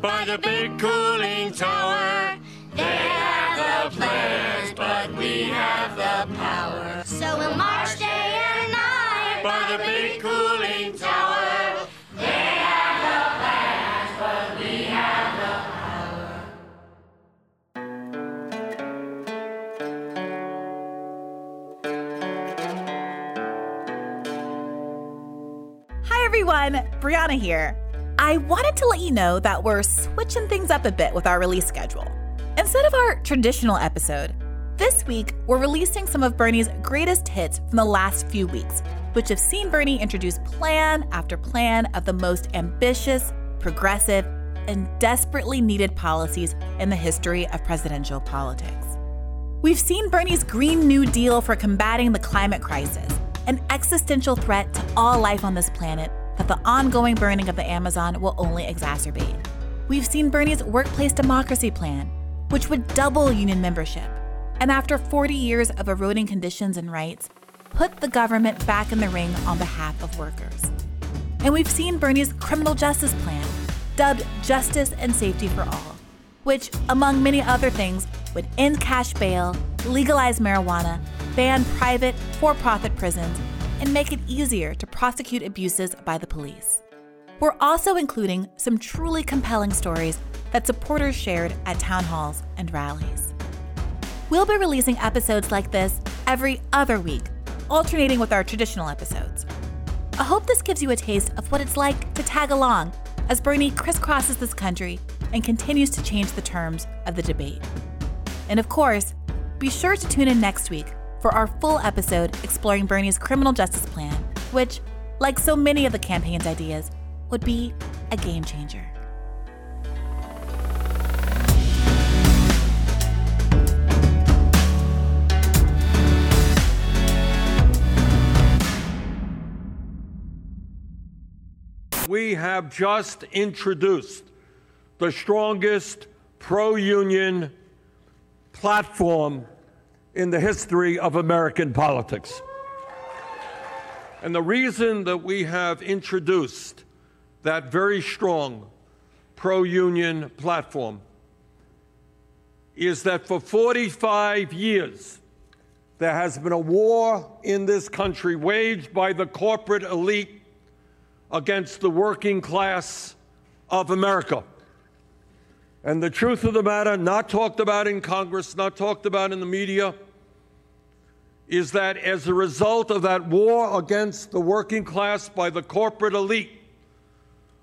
by the big cooling tower. They have the plans, but we have the power. So we'll march day and night By the big cooling tower. They have the plans, but we have the power. Hi everyone, Briahna here. I wanted to let you know that we're switching things up a bit with our release schedule. Instead of our traditional episode, this week we're releasing some of Bernie's greatest hits from the last few weeks, which have seen Bernie introduce plan after plan of the most ambitious, progressive, and desperately needed policies in the history of presidential politics. We've seen Bernie's Green New Deal for combating the climate crisis, an existential threat to all life on this planet that the ongoing burning of the Amazon will only exacerbate. We've seen Bernie's Workplace Democracy Plan, which would double union membership, and after 40 years of eroding conditions and rights, put the government back in the ring on behalf of workers. And we've seen Bernie's Criminal Justice Plan, dubbed Justice and Safety for All, which, among many other things, would end cash bail, legalize marijuana, ban private, for profit prisons, and make it easier to prosecute abuses by the police. We're also including some truly compelling stories that supporters shared at town halls and rallies. We'll be releasing episodes like this every other week, alternating with our traditional episodes. I hope this gives you a taste of what it's like to tag along as Bernie crisscrosses this country and continues to change the terms of the debate. And of course, be sure to tune in next week for our full episode exploring Bernie's criminal justice plan, which, like so many of the campaign's ideas, would be a game changer. We have just introduced the strongest pro union platform in the history of American politics. And the reason that we have introduced that very strong pro union platform is that for 45 years, there has been a war in this country waged by the corporate elite against the working class of America. And the truth of the matter, not talked about in Congress, not talked about in the media, is that as a result of that war against the working class by the corporate elite,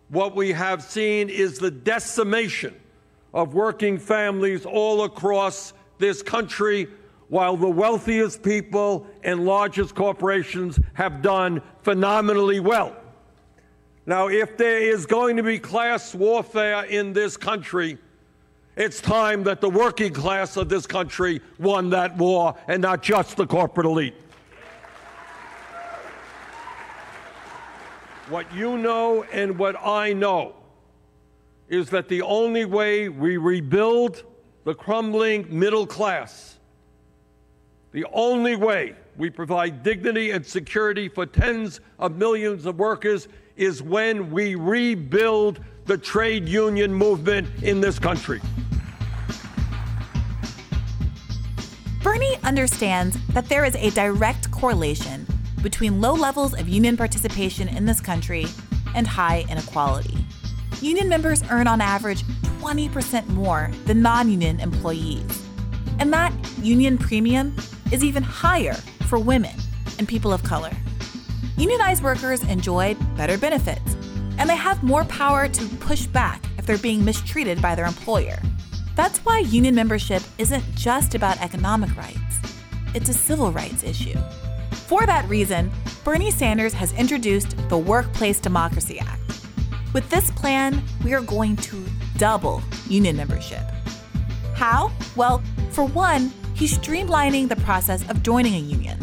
what we have seen is the decimation of working families all across this country, while the wealthiest people and largest corporations have done phenomenally well. Now, if there is going to be class warfare in this country, it's time that the working class of this country won that war and not just the corporate elite. What you know and what I know is that the only way we rebuild the crumbling middle class, the only way we provide dignity and security for tens of millions of workers is when we rebuild the trade union movement in this country. Bernie understands that there is a direct correlation between low levels of union participation in this country and high inequality. Union members earn on average 20% more than non union employees. And that union premium is even higher for women and people of color. Unionized workers enjoy better benefits, and they have more power to push back if they're being mistreated by their employer. That's why union membership isn't just about economic rights, it's a civil rights issue. For that reason, Bernie Sanders has introduced the Workplace Democracy Act. With this plan, we are going to double union membership. How? Well, for one, he's streamlining the process of joining a union.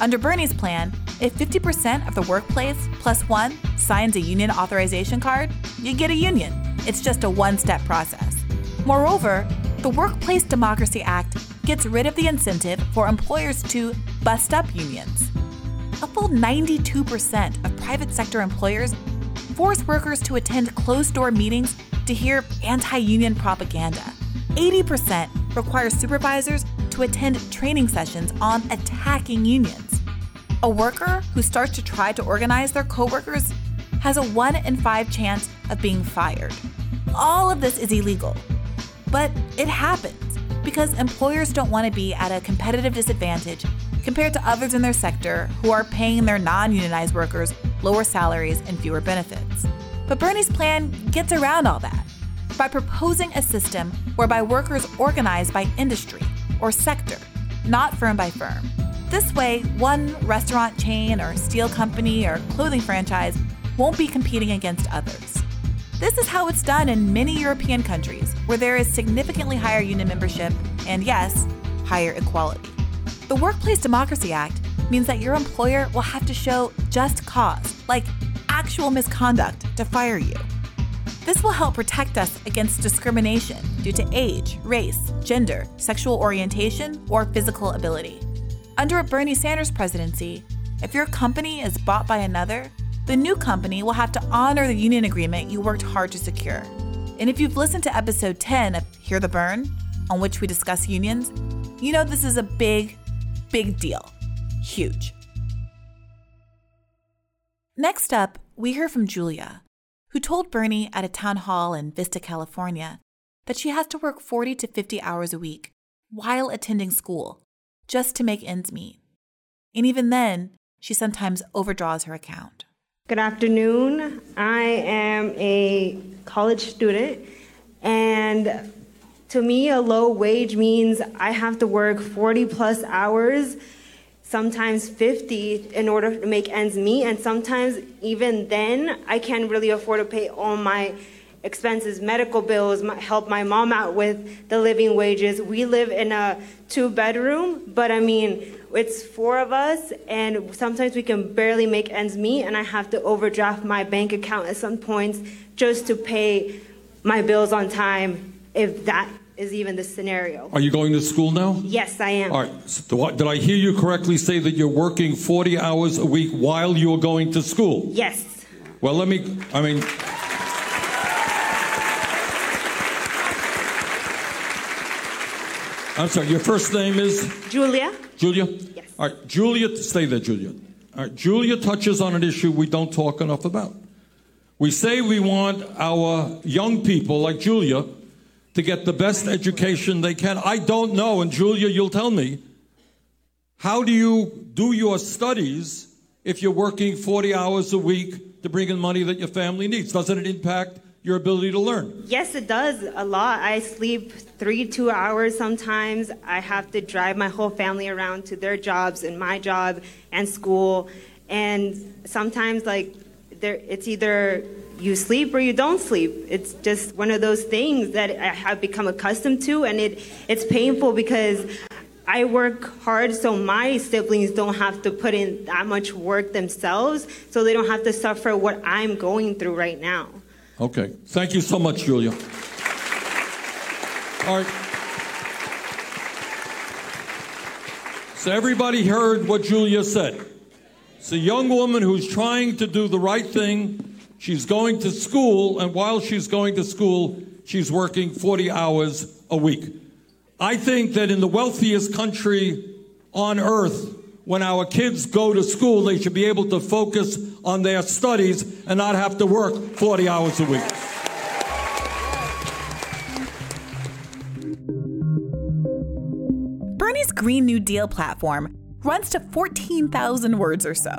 Under Bernie's plan, if 50% of the workplace plus one signs a union authorization card, you get a union. It's just a one step process. Moreover, the Workplace Democracy Act gets rid of the incentive for employers to bust up unions. A full 92% of private sector employers force workers to attend closed door meetings to hear anti union propaganda. 80% require supervisors to attend training sessions on attacking unions. A worker who starts to try to organize their coworkers has a 1 in 5 chance of being fired. All of this is illegal. But it happens because employers don't want to be at a competitive disadvantage compared to others in their sector who are paying their non unionized workers lower salaries and fewer benefits. But Bernie's plan gets around all that by proposing a system whereby workers organize by industry or sector, not firm by firm. This way, one restaurant chain or steel company or clothing franchise won't be competing against others. This is how it's done in many European countries where there is significantly higher union membership and, yes, higher equality. The Workplace Democracy Act means that your employer will have to show just cause, like actual misconduct, to fire you. This will help protect us against discrimination due to age, race, gender, sexual orientation, or physical ability. Under a Bernie Sanders presidency, if your company is bought by another, the new company will have to honor the union agreement you worked hard to secure. And if you've listened to episode 10 of Hear the Bern, on which we discuss unions, you know this is a big, big deal. Huge. Next up, we hear from Julia, who told Bernie at a town hall in Vista, California, that she has to work 40 to 50 hours a week while attending school just to make ends meet. And even then, she sometimes overdraws her account. Good afternoon. I am a college student, and to me, a low wage means I have to work 40 plus hours, sometimes 50, in order to make ends meet. And sometimes, even then, I can't really afford to pay all my expenses, medical bills, my, help my mom out with the living wages. We live in a two bedroom, but I mean, it's four of us, and sometimes we can barely make ends meet, and I have to overdraft my bank account at some points just to pay my bills on time, if that is even the scenario. Are you going to school now? Yes, I am. All right. So I- did I hear you correctly say that you're working 40 hours a week while you're going to school? Yes. Well, let me, I mean, I'm sorry, your first name is Julia? Julia? Yes. All right, Julia, stay there, Julia. All right, Julia touches on an issue we don't talk enough about. We say we want our young people, like Julia, to get the best education they can. I don't know, and Julia, you'll tell me, how do you do your studies if you're working 40 hours a week to bring in money that your family needs? Doesn't it impact your ability to learn? Yes, it does a lot. I sleep three, two hours sometimes. I have to drive my whole family around to their jobs and my job and school. And sometimes, like, there, it's either you sleep or you don't sleep. It's just one of those things that I have become accustomed to, and it, it's painful because I work hard so my siblings don't have to put in that much work themselves, so they don't have to suffer what I'm going through right now. Okay. Thank you so much, Julia. All right. So everybody heard what Julia said. It's a young woman who's trying to do the right thing. She's going to school, and while she's going to school, she's working 40 hours a week. I think that in the wealthiest country on earth, when our kids go to school, they should be able to focus on their studies and not have to work 40 hours a week. Bernie's Green New Deal platform runs to 14,000 words or so.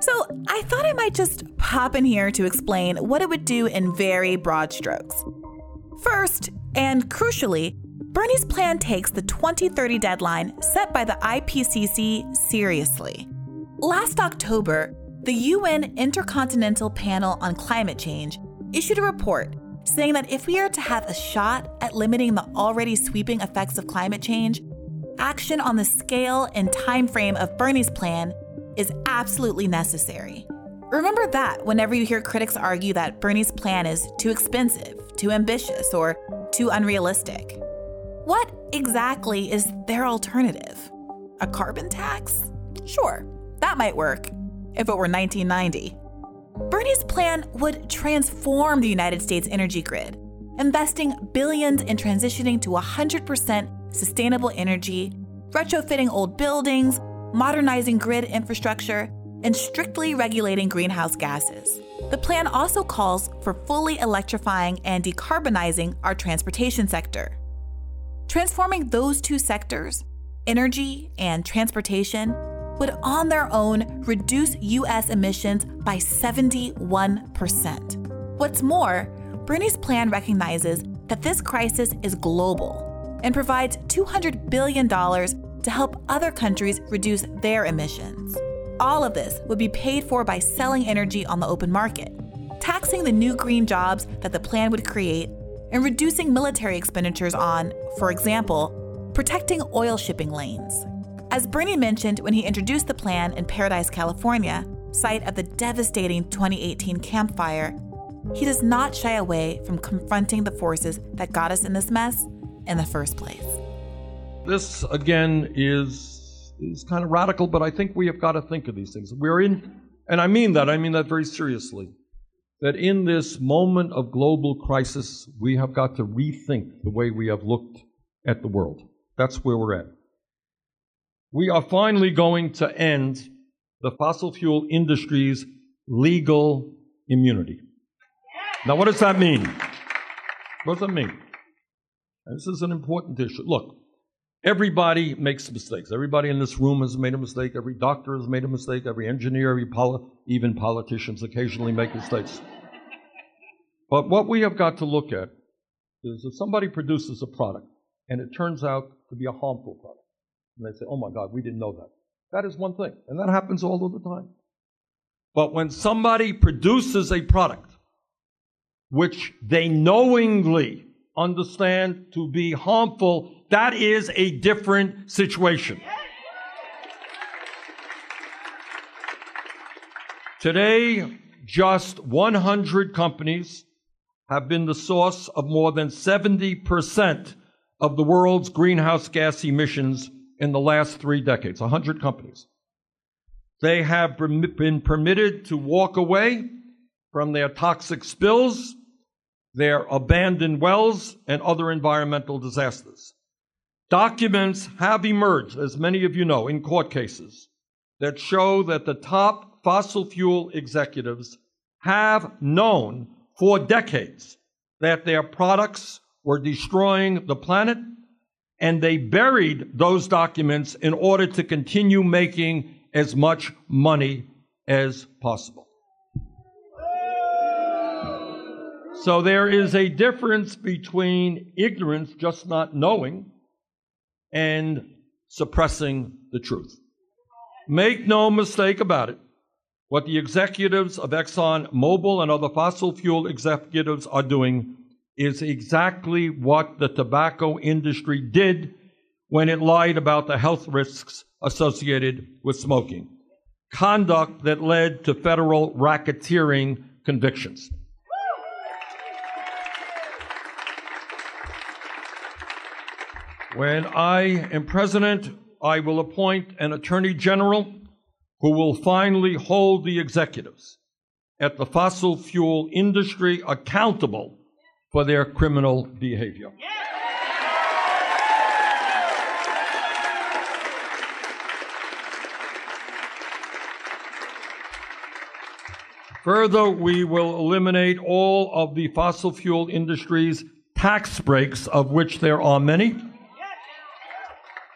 So I thought I might just pop in here to explain what it would do in very broad strokes. First, and crucially, Bernie's plan takes the 2030 deadline set by the IPCC seriously. Last October, the UN Intercontinental Panel on Climate Change issued a report saying that if we are to have a shot at limiting the already sweeping effects of climate change, action on the scale and time frame of Bernie's plan is absolutely necessary. Remember that whenever you hear critics argue that Bernie's plan is too expensive, too ambitious, or too unrealistic. What exactly is their alternative? A carbon tax? Sure, that might work if it were 1990. Bernie's plan would transform the United States energy grid, investing billions in transitioning to 100% sustainable energy, retrofitting old buildings, modernizing grid infrastructure, and strictly regulating greenhouse gases. The plan also calls for fully electrifying and decarbonizing our transportation sector. Transforming those two sectors, energy and transportation, would on their own reduce US emissions by 71%. What's more, Bernie's plan recognizes that this crisis is global and provides $200 billion to help other countries reduce their emissions. All of this would be paid for by selling energy on the open market, taxing the new green jobs that the plan would create, and reducing military expenditures on, for example, protecting oil shipping lanes. As Bernie mentioned when he introduced the plan in Paradise, California, site of the devastating 2018 Camp Fire, he does not shy away from confronting the forces that got us in this mess in the first place. This, again, is, is kind of radical, but I think we have got to think of these things. We're in, and I mean that, I mean that very seriously, that in this moment of global crisis, we have got to rethink the way we have looked at the world. That's where we're at. We are finally going to end the fossil fuel industry's legal immunity. Now, what does that mean? What does that mean? This is an important issue. Look, everybody makes mistakes. Everybody in this room has made a mistake. Every doctor has made a mistake. Every engineer, every poli- even politicians occasionally make mistakes. But what we have got to look at is if somebody produces a product and it turns out to be a harmful product, and they say, oh my God, we didn't know that. That is one thing, and that happens all of the time. But when somebody produces a product which they knowingly understand to be harmful, that is a different situation. Today, just 100 companies have been the source of more than 70% of the world's greenhouse gas emissions in the last three decades. 100 companies. They have been permitted to walk away from their toxic spills, their abandoned wells, and other environmental disasters. Documents have emerged, as many of you know, in court cases that show that the top fossil fuel executives have known for decades that their products were destroying the planet, and they buried those documents in order to continue making as much money as possible. So there is a difference between ignorance, just not knowing, and suppressing the truth. Make no mistake about it. What the executives of Exxon Mobil and other fossil fuel executives are doing is exactly what the tobacco industry did when it lied about the health risks associated with smoking. Conduct that led to federal racketeering convictions. When I am president, I will appoint an attorney general who will finally hold the executives at the fossil fuel industry accountable for their criminal behavior. Further, we will eliminate all of the fossil fuel industry's tax breaks, of which there are many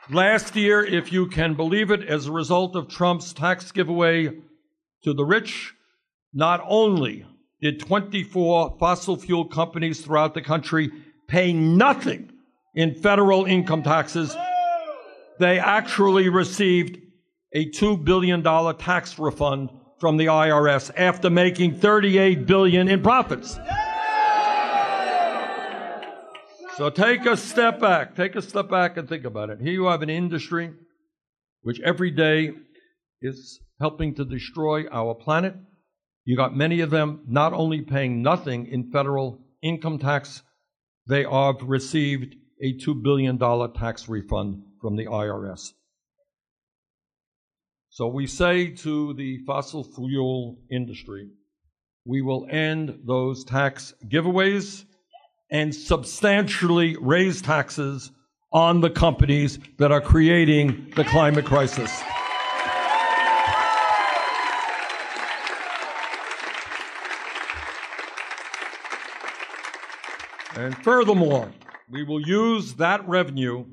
Last year, if you can believe it, as a result of Trump's tax giveaway to the rich, not only did 24 fossil fuel companies throughout the country pay nothing in federal income taxes, they actually received a $2 billion tax refund from the IRS after making 38 billion in profits. So take a step back. Take a step back and think about it. Here you have an industry which every day is helping to destroy our planet. You got many of them not only paying nothing in federal income tax, they have received a $2 billion tax refund from the IRS. So we say to the fossil fuel industry, we will end those tax giveaways and substantially raise taxes on the companies that are creating the climate crisis. And furthermore, we will use that revenue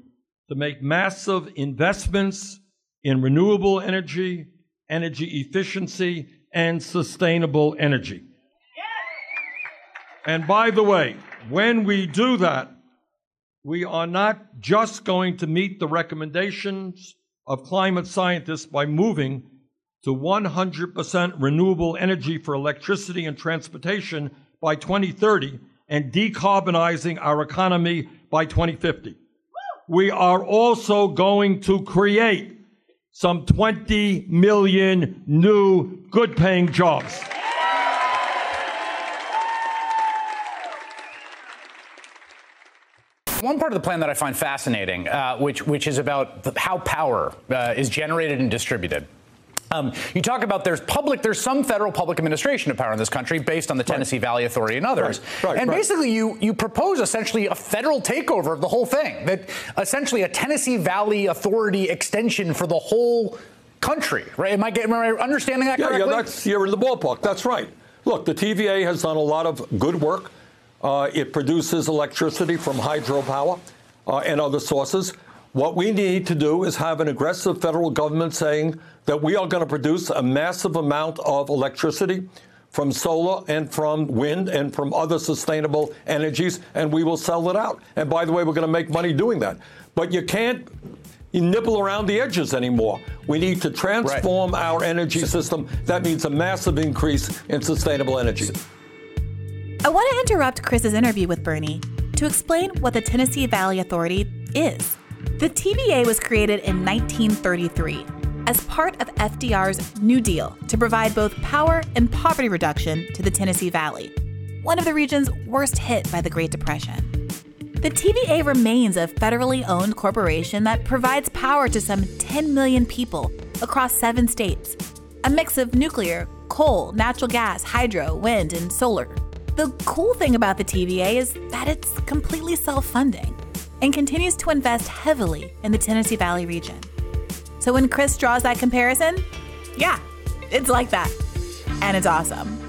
to make massive investments in renewable energy, energy efficiency, and sustainable energy. And by the way, when we do that, we are not just going to meet the recommendations of climate scientists by moving to 100% renewable energy for electricity and transportation by 2030 and decarbonizing our economy by 2050. We are also going to create some 20 million new good paying jobs. One part of the plan that I find fascinating, uh, which which is about how power uh, is generated and distributed. Um, you talk about there's public, there's some federal public administration of power in this country based on the Tennessee right. Valley Authority and others. Right, right, and basically, you you propose essentially a federal takeover of the whole thing. That essentially a Tennessee Valley Authority extension for the whole country. Right? Am I getting? Am I understanding that yeah, correctly? Yeah, that's you're in the ballpark. That's right. Look, the TVA has done a lot of good work. Uh, it produces electricity from hydropower uh, and other sources. What we need to do is have an aggressive federal government saying that we are going to produce a massive amount of electricity from solar and from wind and from other sustainable energies, and we will sell it out. And by the way, we're going to make money doing that. But you can't nibble around the edges anymore. We need to transform right. our energy system. That means a massive increase in sustainable energy. I want to interrupt Chris's interview with Bernie to explain what the Tennessee Valley Authority is. The TVA was created in 1933 as part of FDR's New Deal to provide both power and poverty reduction to the Tennessee Valley, one of the regions worst hit by the Great Depression. The TVA remains a federally owned corporation that provides power to some 10 million people across seven states, a mix of nuclear, coal, natural gas, hydro, wind, and solar. The cool thing about the TVA is that it's completely self funding and continues to invest heavily in the Tennessee Valley region. So when Chris draws that comparison, yeah, it's like that. And it's awesome.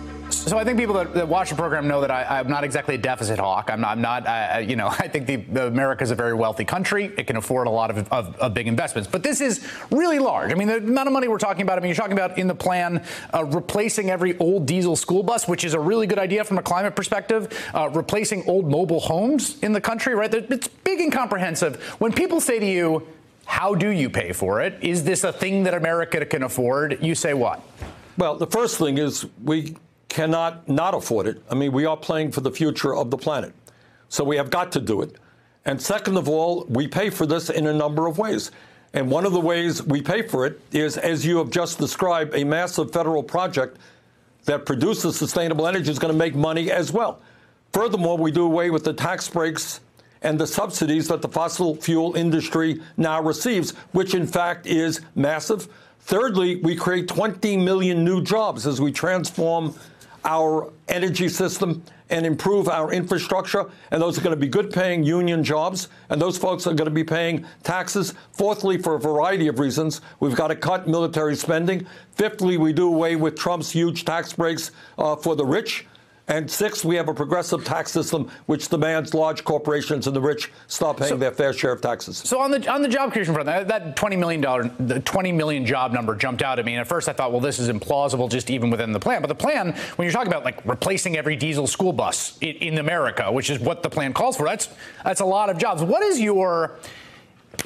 So I think people that, that, watch the program know that I, am not exactly a deficit hawk. I'm not. I'm not you know, I think the, the America is a very wealthy country. It can afford a lot of, of, of, big investments. But this is really large. I mean, the amount of money we're talking about. I mean, you're talking about in the plan uh, replacing every old diesel school bus, which is a really good idea from a climate perspective. Uh, replacing old mobile homes in the country, right? It's big and comprehensive. When people say to you, "How do you pay for it? Is this a thing that America can afford?" You say what? Well, the first thing is we cannot not afford it. I mean, we are playing for the future of the planet. So we have got to do it. And second of all, we pay for this in a number of ways. And one of the ways we pay for it is, as you have just described, a massive federal project that produces sustainable energy is going to make money as well. Furthermore, we do away with the tax breaks and the subsidies that the fossil fuel industry now receives, which in fact is massive. Thirdly, we create 20 million new jobs as we transform our energy system and improve our infrastructure. And those are going to be good paying union jobs. And those folks are going to be paying taxes. Fourthly, for a variety of reasons, we've got to cut military spending. Fifthly, we do away with Trump's huge tax breaks uh, for the rich. And six, we have a progressive tax system which demands large corporations and the rich stop paying so, their fair share of taxes. So on the on the job creation front, that, that twenty million dollar, the twenty million job number jumped out at me. And at first, I thought, well, this is implausible, just even within the plan. But the plan, when you're talking about like replacing every diesel school bus in, in America, which is what the plan calls for, that's that's a lot of jobs. What is your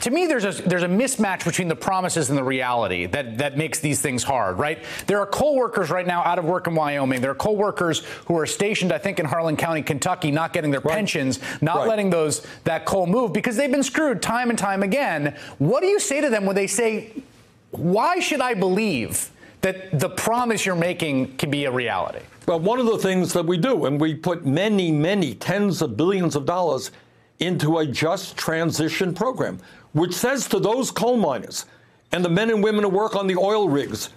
to me, there's a there's a mismatch between the promises and the reality that that makes these things hard, right? There are coal workers right now out of work in Wyoming. There are coal workers who are stationed, I think, in Harlan County, Kentucky, not getting their right. pensions, not right. letting those that coal move because they've been screwed time and time again. What do you say to them when they say, "Why should I believe?" That the promise you're making can be a reality. Well, one of the things that we do, and we put many, many tens of billions of dollars into a just transition program which says to those coal miners and the men and women who work on the oil rigs,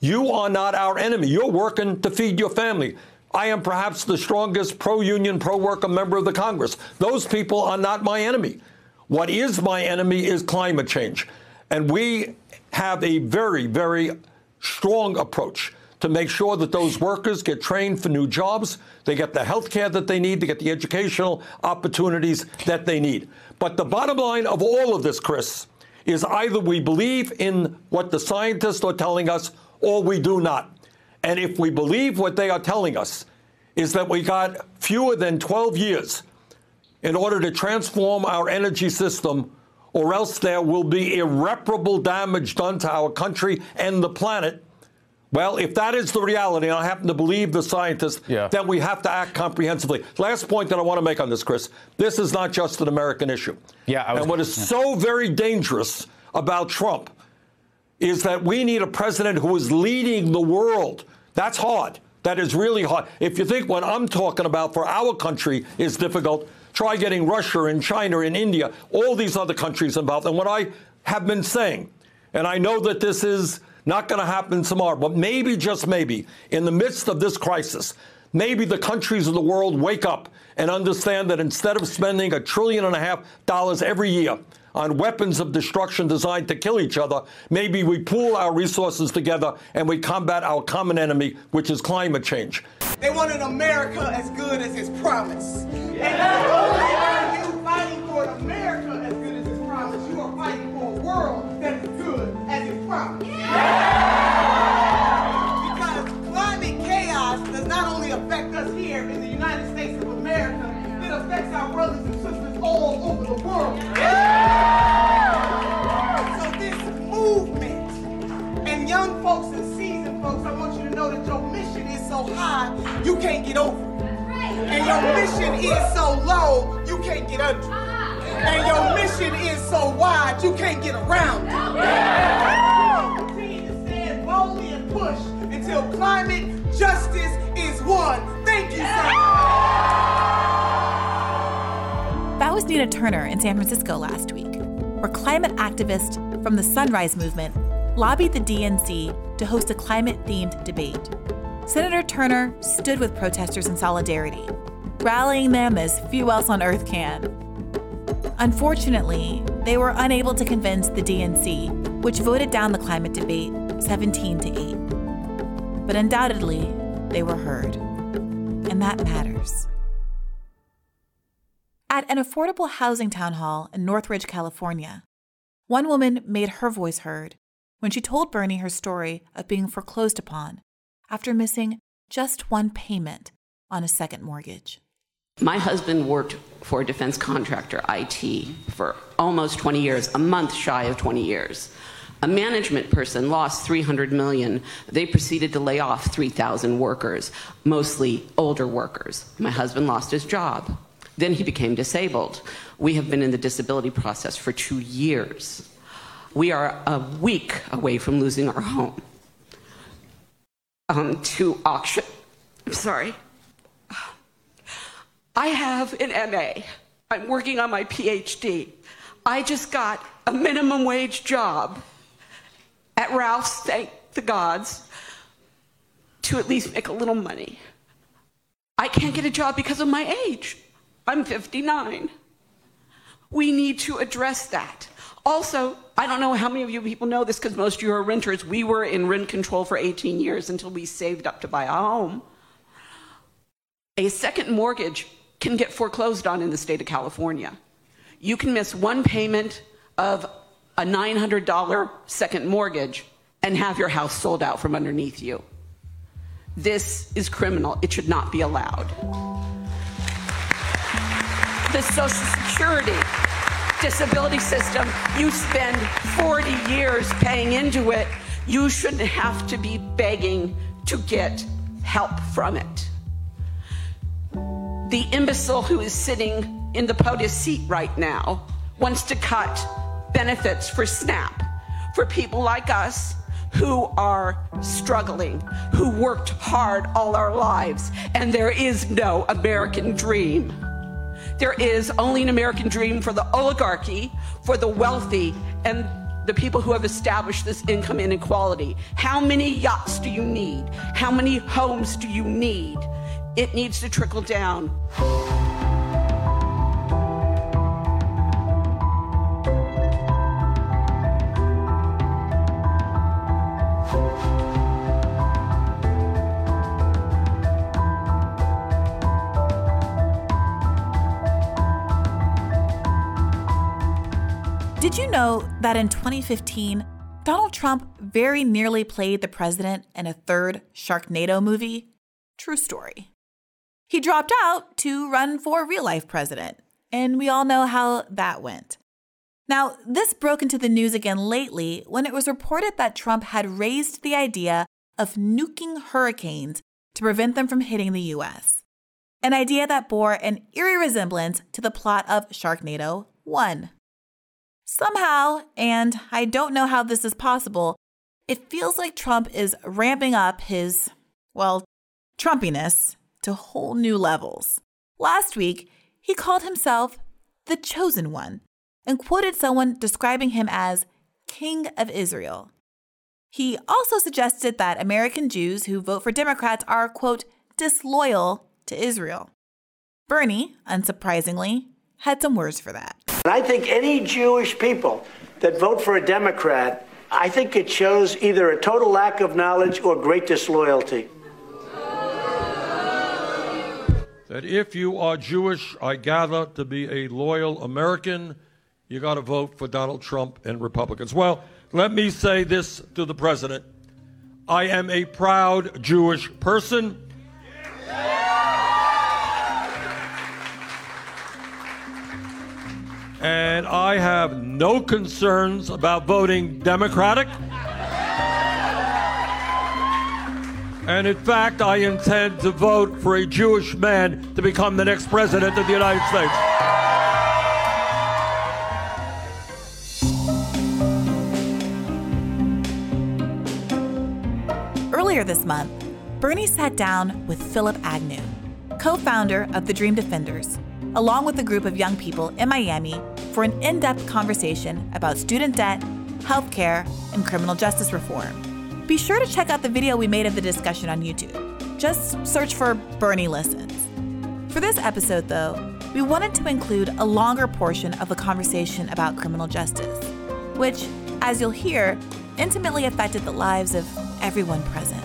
you are not our enemy. You're working to feed your family. I am perhaps the strongest pro union, pro worker member of the Congress. Those people are not my enemy. What is my enemy is climate change. And we have a very, very strong approach to make sure that those workers get trained for new jobs, they get the health care that they need, to get the educational opportunities that they need. But the bottom line of all of this, Chris, is either we believe in what the scientists are telling us or we do not. And if we believe what they are telling us is that we got fewer than 12 years in order to transform our energy system, or else there will be irreparable damage done to our country and the planet, well, if that is the reality, and I happen to believe the scientists, Yeah. then we have to act comprehensively. Last point that I want to make on this, Chris this is not just an American issue. Yeah, I was- and what is yeah. so very dangerous about Trump is that we need a president who is leading the world. That's hard. That is really hard. If you think what I'm talking about for our country is difficult, try getting Russia and China and India, all these other countries involved. And what I have been saying, and I know that this is not going to happen tomorrow, but maybe, just maybe, in the midst of this crisis, maybe the countries of the world wake up and understand that instead of spending a trillion and a half dollars every year on weapons of destruction designed to kill each other, maybe we pool our resources together and we combat our common enemy, which is climate change. They want an America as good as its promise. And not only are you fighting for an America Francisco last week, where climate activists from the Sunrise Movement lobbied the DNC to host a climate themed debate. Senator Turner stood with protesters in solidarity, rallying them as few else on earth can. Unfortunately, they were unable to convince the DNC, which voted down the climate debate 17 to 8. But undoubtedly, they were heard. And that matters. At an affordable housing town hall in Northridge, California, one woman made her voice heard when she told Bernie her story of being foreclosed upon after missing just one payment on a second mortgage. My husband worked for a defense contractor, IT, for almost 20 years, a month shy of 20 years. A management person lost 300 million. They proceeded to lay off 3,000 workers, mostly older workers. My husband lost his job. Then he became disabled. We have been in the disability process for two years. We are a week away from losing our home um, to auction. I'm sorry. I have an MA. I'm working on my PhD. I just got a minimum wage job at Ralph's, thank the gods, to at least make a little money. I can't get a job because of my age. I'm 59. We need to address that. Also, I don't know how many of you people know this because most of you are renters. We were in rent control for 18 years until we saved up to buy a home. A second mortgage can get foreclosed on in the state of California. You can miss one payment of a $900 second mortgage and have your house sold out from underneath you. This is criminal. It should not be allowed. The Social Security disability system, you spend 40 years paying into it. You shouldn't have to be begging to get help from it the imbecile who is sitting in the POTUS seat right now wants to cut benefits for SNAP for people like us who are struggling, who worked hard all our lives, and there is no American dream. There is only an American dream for the oligarchy, for the wealthy, and the people who have established this income inequality. How many yachts do you need? How many homes do you need? It needs to trickle down. Did you know that in 2015, Donald Trump very nearly played the president in a third Sharknado movie? True story. He dropped out to run for real life president, and we all know how that went. Now, this broke into the news again lately when it was reported that Trump had raised the idea of nuking hurricanes to prevent them from hitting the US. An idea that bore an eerie resemblance to the plot of Sharknado 1. Somehow, and I don't know how this is possible, it feels like Trump is ramping up his, well, Trumpiness to whole new levels. Last week, he called himself the chosen one and quoted someone describing him as King of Israel. He also suggested that American Jews who vote for Democrats are, quote, disloyal to Israel. Bernie, unsurprisingly, had some words for that. I think any Jewish people that vote for a Democrat, I think it shows either a total lack of knowledge or great disloyalty. That if you are Jewish, I gather to be a loyal American, you got to vote for Donald Trump and Republicans. Well, let me say this to the president I am a proud Jewish person. And I have no concerns about voting Democratic. And in fact, I intend to vote for a Jewish man to become the next president of the United States. Earlier this month, Bernie sat down with Phillip Agnew, co founder of the Dream Defenders, along with a group of young people in Miami for an in depth conversation about student debt, healthcare, and criminal justice reform. Be sure to check out the video we made of the discussion on YouTube. Just search for Bernie Listens. For this episode, though, we wanted to include a longer portion of the conversation about criminal justice, which, as you'll hear, intimately affected the lives of everyone present.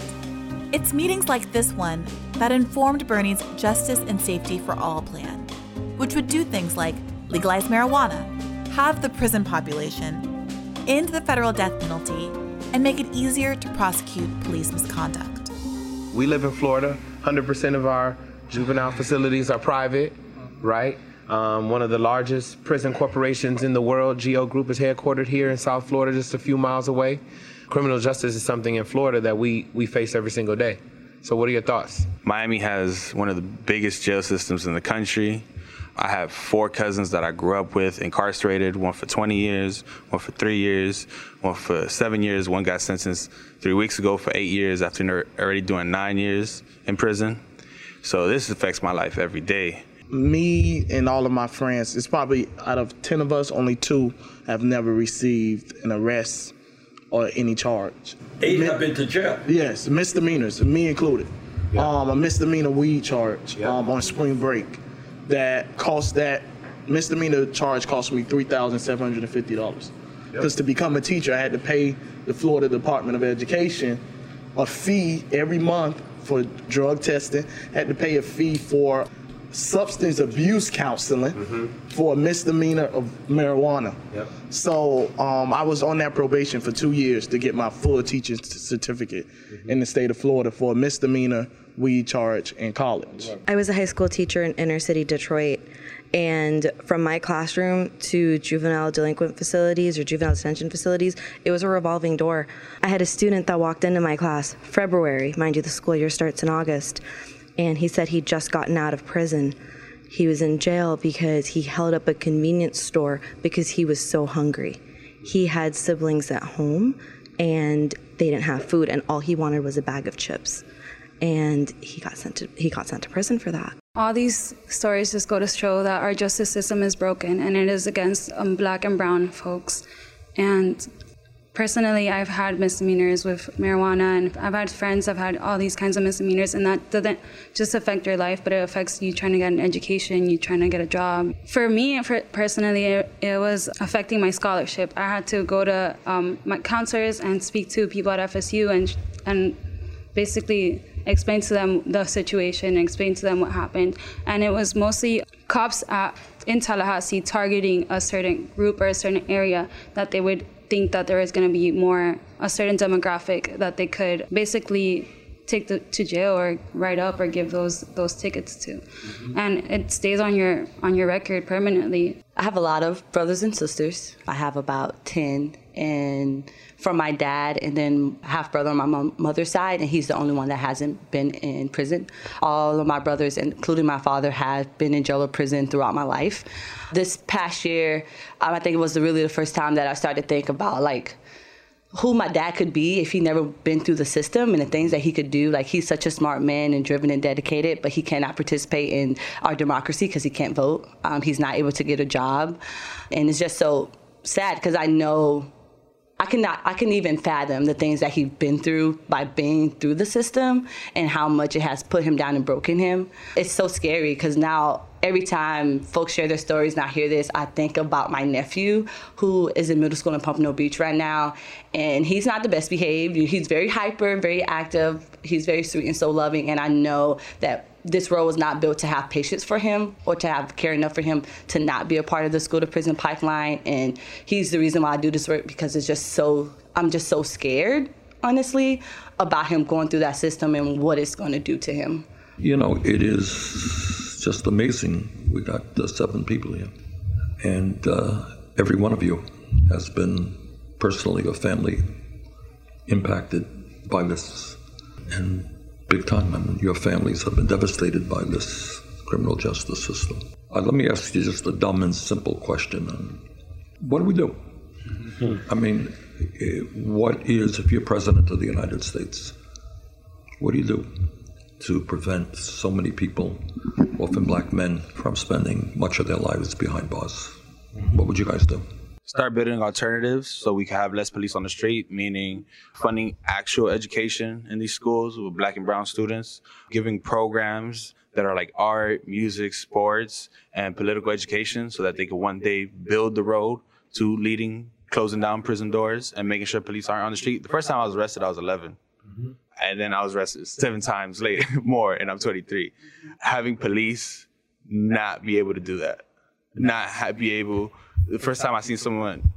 It's meetings like this one that informed Bernie's Justice and Safety for All plan, which would do things like legalize marijuana, halve the prison population, end the federal death penalty, and make it easier to prosecute police misconduct. We live in Florida. 100% of our juvenile facilities are private, right? Um, one of the largest prison corporations in the world, GEO Group, is headquartered here in South Florida, just a few miles away. Criminal justice is something in Florida that we, we face every single day. So, what are your thoughts? Miami has one of the biggest jail systems in the country. I have four cousins that I grew up with incarcerated, one for 20 years, one for three years, one for seven years. One got sentenced three weeks ago for eight years after already doing nine years in prison. So this affects my life every day. Me and all of my friends, it's probably out of 10 of us, only two have never received an arrest or any charge. Eight have been to jail. Yes, misdemeanors, me included. Yeah. Um, a misdemeanor weed charge yeah. um, on spring break that cost that misdemeanor charge cost me three thousand seven hundred and fifty dollars. Because yep. to become a teacher, I had to pay the Florida Department of Education a fee every month for drug testing. Had to pay a fee for substance abuse counseling mm-hmm. for a misdemeanor of marijuana. Yep. So um, I was on that probation for two years to get my full teaching certificate mm-hmm. in the state of Florida for a misdemeanor weed charge in college. I was a high school teacher in inner city Detroit. And from my classroom to juvenile delinquent facilities or juvenile detention facilities, it was a revolving door. I had a student that walked into my class February, mind you, the school year starts in August and he said he'd just gotten out of prison. He was in jail because he held up a convenience store because he was so hungry. He had siblings at home and they didn't have food and all he wanted was a bag of chips. And he got sent to he got sent to prison for that. All these stories just go to show that our justice system is broken and it is against um, black and brown folks. And personally, I've had misdemeanors with marijuana, and I've had friends have had all these kinds of misdemeanors, and that doesn't just affect your life, but it affects you trying to get an education, you trying to get a job. For me, for personally, it, it was affecting my scholarship. I had to go to um, my counselors and speak to people at FSU and and basically explain to them the situation, explain to them what happened, and it was mostly cops at, in Tallahassee targeting a certain group or a certain area that they would think that there is going to be more a certain demographic that they could basically take the, to jail or write up or give those those tickets to. Mm-hmm. and it stays on your on your record permanently. I have a lot of brothers and sisters. I have about 10 and from my dad and then half brother on my mom, mother's side and he's the only one that hasn't been in prison. All of my brothers including my father have been in jail or prison throughout my life. This past year um, i think it was really the first time that i started to think about like who my dad could be if he never been through the system and the things that he could do. Like he's such a smart man and driven and dedicated, but he cannot participate in our democracy because he can't vote. Um, he's not able to get a job, and it's just so sad because I know I cannot I can even fathom the things that he's been through by being through the system and how much it has put him down and broken him. It's so scary because now every time folks share their stories and I hear this, I think about my nephew who is in middle school in Pompano Beach right now. And he's not the best behaved. He's very hyper, very active. He's very sweet and so loving. And I know that this role was not built to have patience for him or to have care enough for him to not be a part of the school to prison pipeline. And he's the reason why I do this work because it's just so, I'm just so scared, honestly, about him going through that system and what it's going to do to him. You know, it is just amazing. We got uh, seven people here, and uh, every one of you has been personally or family impacted by this. And big time. I mean, your families have been devastated by this criminal justice system. Uh, let me ask you just a dumb and simple question. what do we do? I mean, eh, what is, if you're president of the United States, what do you do to prevent so many people, often black men, from spending much of their lives behind bars? What would you guys do? start building alternatives so we can have less police on the street, meaning funding actual education in these schools with black and brown students, giving programs that are like art, music, sports, and political education so that they can one day build the road to leading, closing down prison doors and making sure police aren't on the street. The first time I was arrested, I was 11. Mm-hmm. And then I was arrested seven times later, more, and I'm 23. Having police not be able to do that, not be able the first time I seen someone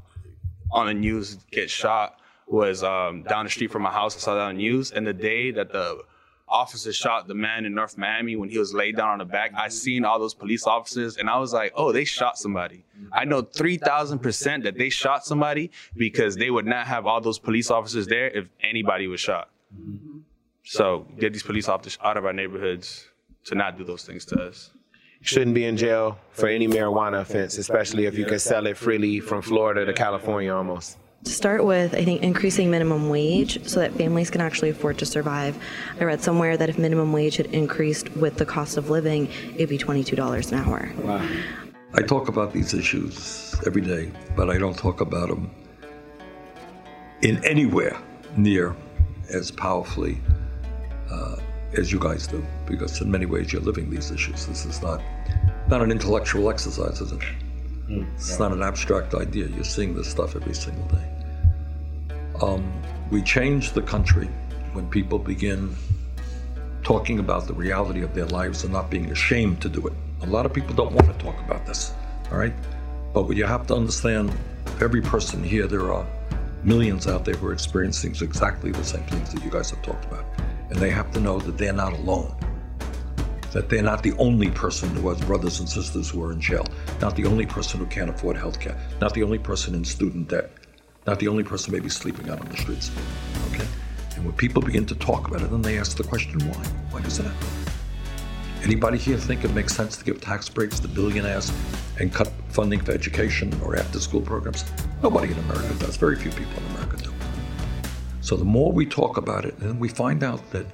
on the news get shot was um, down the street from my house. I saw that on the news, and the day that the officer shot the man in North Miami when he was laid down on the back, I seen all those police officers, and I was like, oh, they shot somebody. I know three thousand percent that they shot somebody because they would not have all those police officers there if anybody was shot. So get these police officers out of our neighborhoods to not do those things to us shouldn't be in jail for any marijuana offense, especially if you can sell it freely from Florida to California almost. To start with, I think increasing minimum wage so that families can actually afford to survive. I read somewhere that if minimum wage had increased with the cost of living, it'd be $22 an hour. Wow. I talk about these issues every day, but I don't talk about them in anywhere near as powerfully uh, as you guys do, because in many ways you're living these issues. This is not not an intellectual exercise, is it? Mm, it's not an abstract idea. You're seeing this stuff every single day. Um, we change the country when people begin talking about the reality of their lives and not being ashamed to do it. A lot of people don't want to talk about this, all right? But what you have to understand, every person here, there are millions out there who are experiencing exactly the same things that you guys have talked about. And they have to know that they're not alone. That they're not the only person who has brothers and sisters who are in jail, not the only person who can't afford health care, not the only person in student debt, not the only person maybe sleeping out on the streets. Okay? And when people begin to talk about it, then they ask the question, why? Why does that? Anybody here think it makes sense to give tax breaks to billionaires and cut funding for education or after school programs? Nobody in America does. Very few people in America do. So the more we talk about it, then we find out that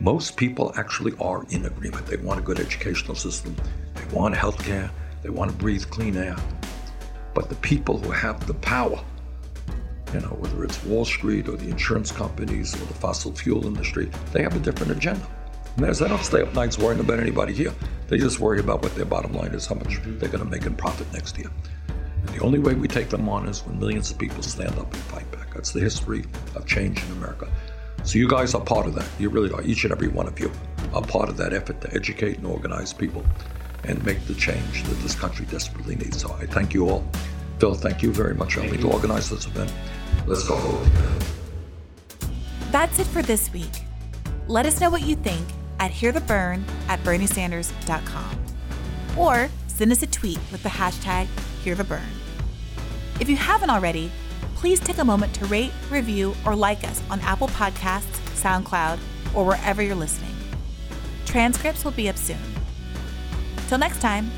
most people actually are in agreement. They want a good educational system, they want health care, they want to breathe clean air. But the people who have the power You know, whether it's Wall Street or the insurance companies or the fossil fuel industry, they have a different agenda. And they don't stay up nights worrying about anybody here. They just worry about what their bottom line is, how much they're going to make in profit next year. And the only way we take them on is when millions of people stand up and fight back. That's the history of change in America. So you guys are part of that. You really are. Each and every one of you are part of that effort to educate and organize people and make the change that this country desperately needs. So I thank you all. Phil, thank you very much for helping to organize this event. Let's go. That's it for this week. Let us know what you think at hearthebern at berniesanders.com or send us a tweet with the hashtag hearthebern. If you haven't already, please take a moment to rate, review, or like us on Apple Podcasts, SoundCloud, or wherever you're listening. Transcripts will be up soon. Till next time.